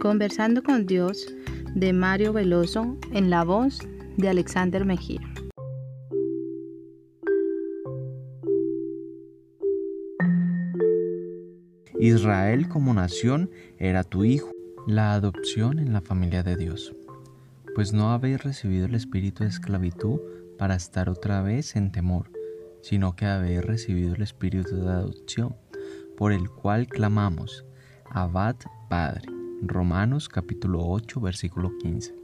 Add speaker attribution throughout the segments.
Speaker 1: Conversando con Dios de Mario Veloso en la voz de Alexander Mejía.
Speaker 2: Israel como nación era tu hijo, la adopción en la familia de Dios. Pues no habéis recibido el espíritu de esclavitud para estar otra vez en temor, sino que habéis recibido el espíritu de adopción, por el cual clamamos, Abad Padre. Romanos capítulo 8 versículo 15.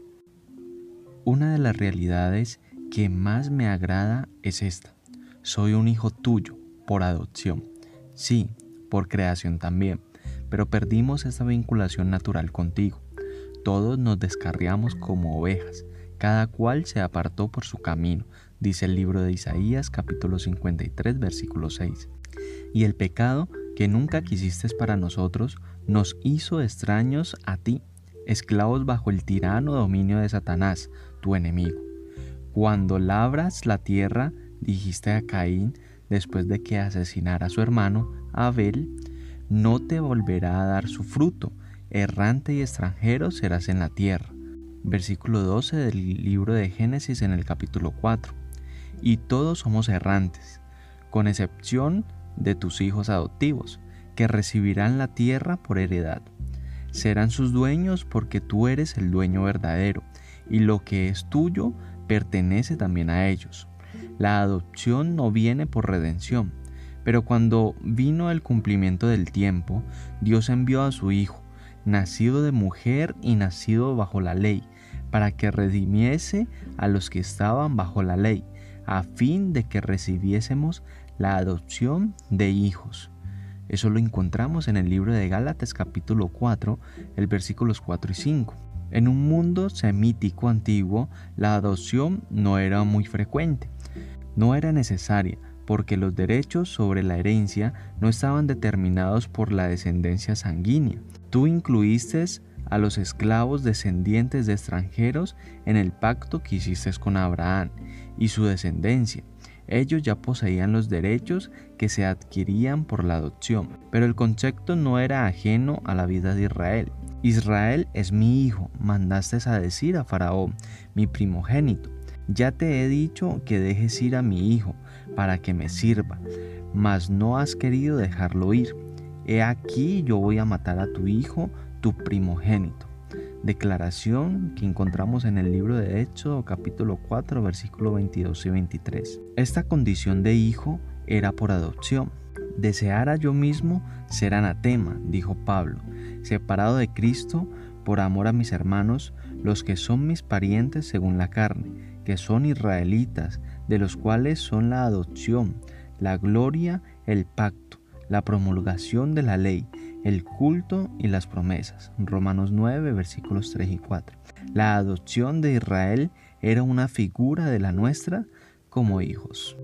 Speaker 2: Una de las realidades que más me agrada es esta. Soy un hijo tuyo por adopción. Sí, por creación también, pero perdimos esa vinculación natural contigo. Todos nos descarriamos como ovejas, cada cual se apartó por su camino, dice el libro de Isaías capítulo 53 versículo 6. Y el pecado que nunca quisiste para nosotros nos hizo extraños a ti, esclavos bajo el tirano dominio de Satanás, tu enemigo. Cuando labras la tierra, dijiste a Caín, después de que asesinara a su hermano, Abel, no te volverá a dar su fruto, errante y extranjero serás en la tierra. Versículo 12 del libro de Génesis en el capítulo 4. Y todos somos errantes, con excepción tus hijos adoptivos, que recibirán la tierra por heredad. Serán sus dueños porque tú eres el dueño verdadero, y lo que es tuyo pertenece también a ellos. La adopción no viene por redención, pero cuando vino el cumplimiento del tiempo, Dios envió a su Hijo, nacido de mujer y nacido bajo la ley, para que redimiese a los que estaban bajo la ley, a fin de que recibiésemos la adopción de hijos. Eso lo encontramos en el libro de Gálatas capítulo 4, el versículos 4 y 5. En un mundo semítico antiguo, la adopción no era muy frecuente. No era necesaria porque los derechos sobre la herencia no estaban determinados por la descendencia sanguínea. Tú incluiste a los esclavos descendientes de extranjeros en el pacto que hiciste con Abraham y su descendencia. Ellos ya poseían los derechos que se adquirían por la adopción, pero el concepto no era ajeno a la vida de Israel. Israel es mi hijo, mandaste a decir a Faraón, mi primogénito. Ya te he dicho que dejes ir a mi hijo para que me sirva, mas no has querido dejarlo ir. He aquí yo voy a matar a tu hijo, tu primogénito. Declaración que encontramos en el libro de Éxodo capítulo 4 versículo 22 y 23. Esta condición de hijo era por adopción. Deseara yo mismo ser anatema, dijo Pablo, separado de Cristo por amor a mis hermanos, los que son mis parientes según la carne que son israelitas, de los cuales son la adopción, la gloria, el pacto, la promulgación de la ley, el culto y las promesas. Romanos 9, versículos 3 y 4. La adopción de Israel era una figura de la nuestra como hijos.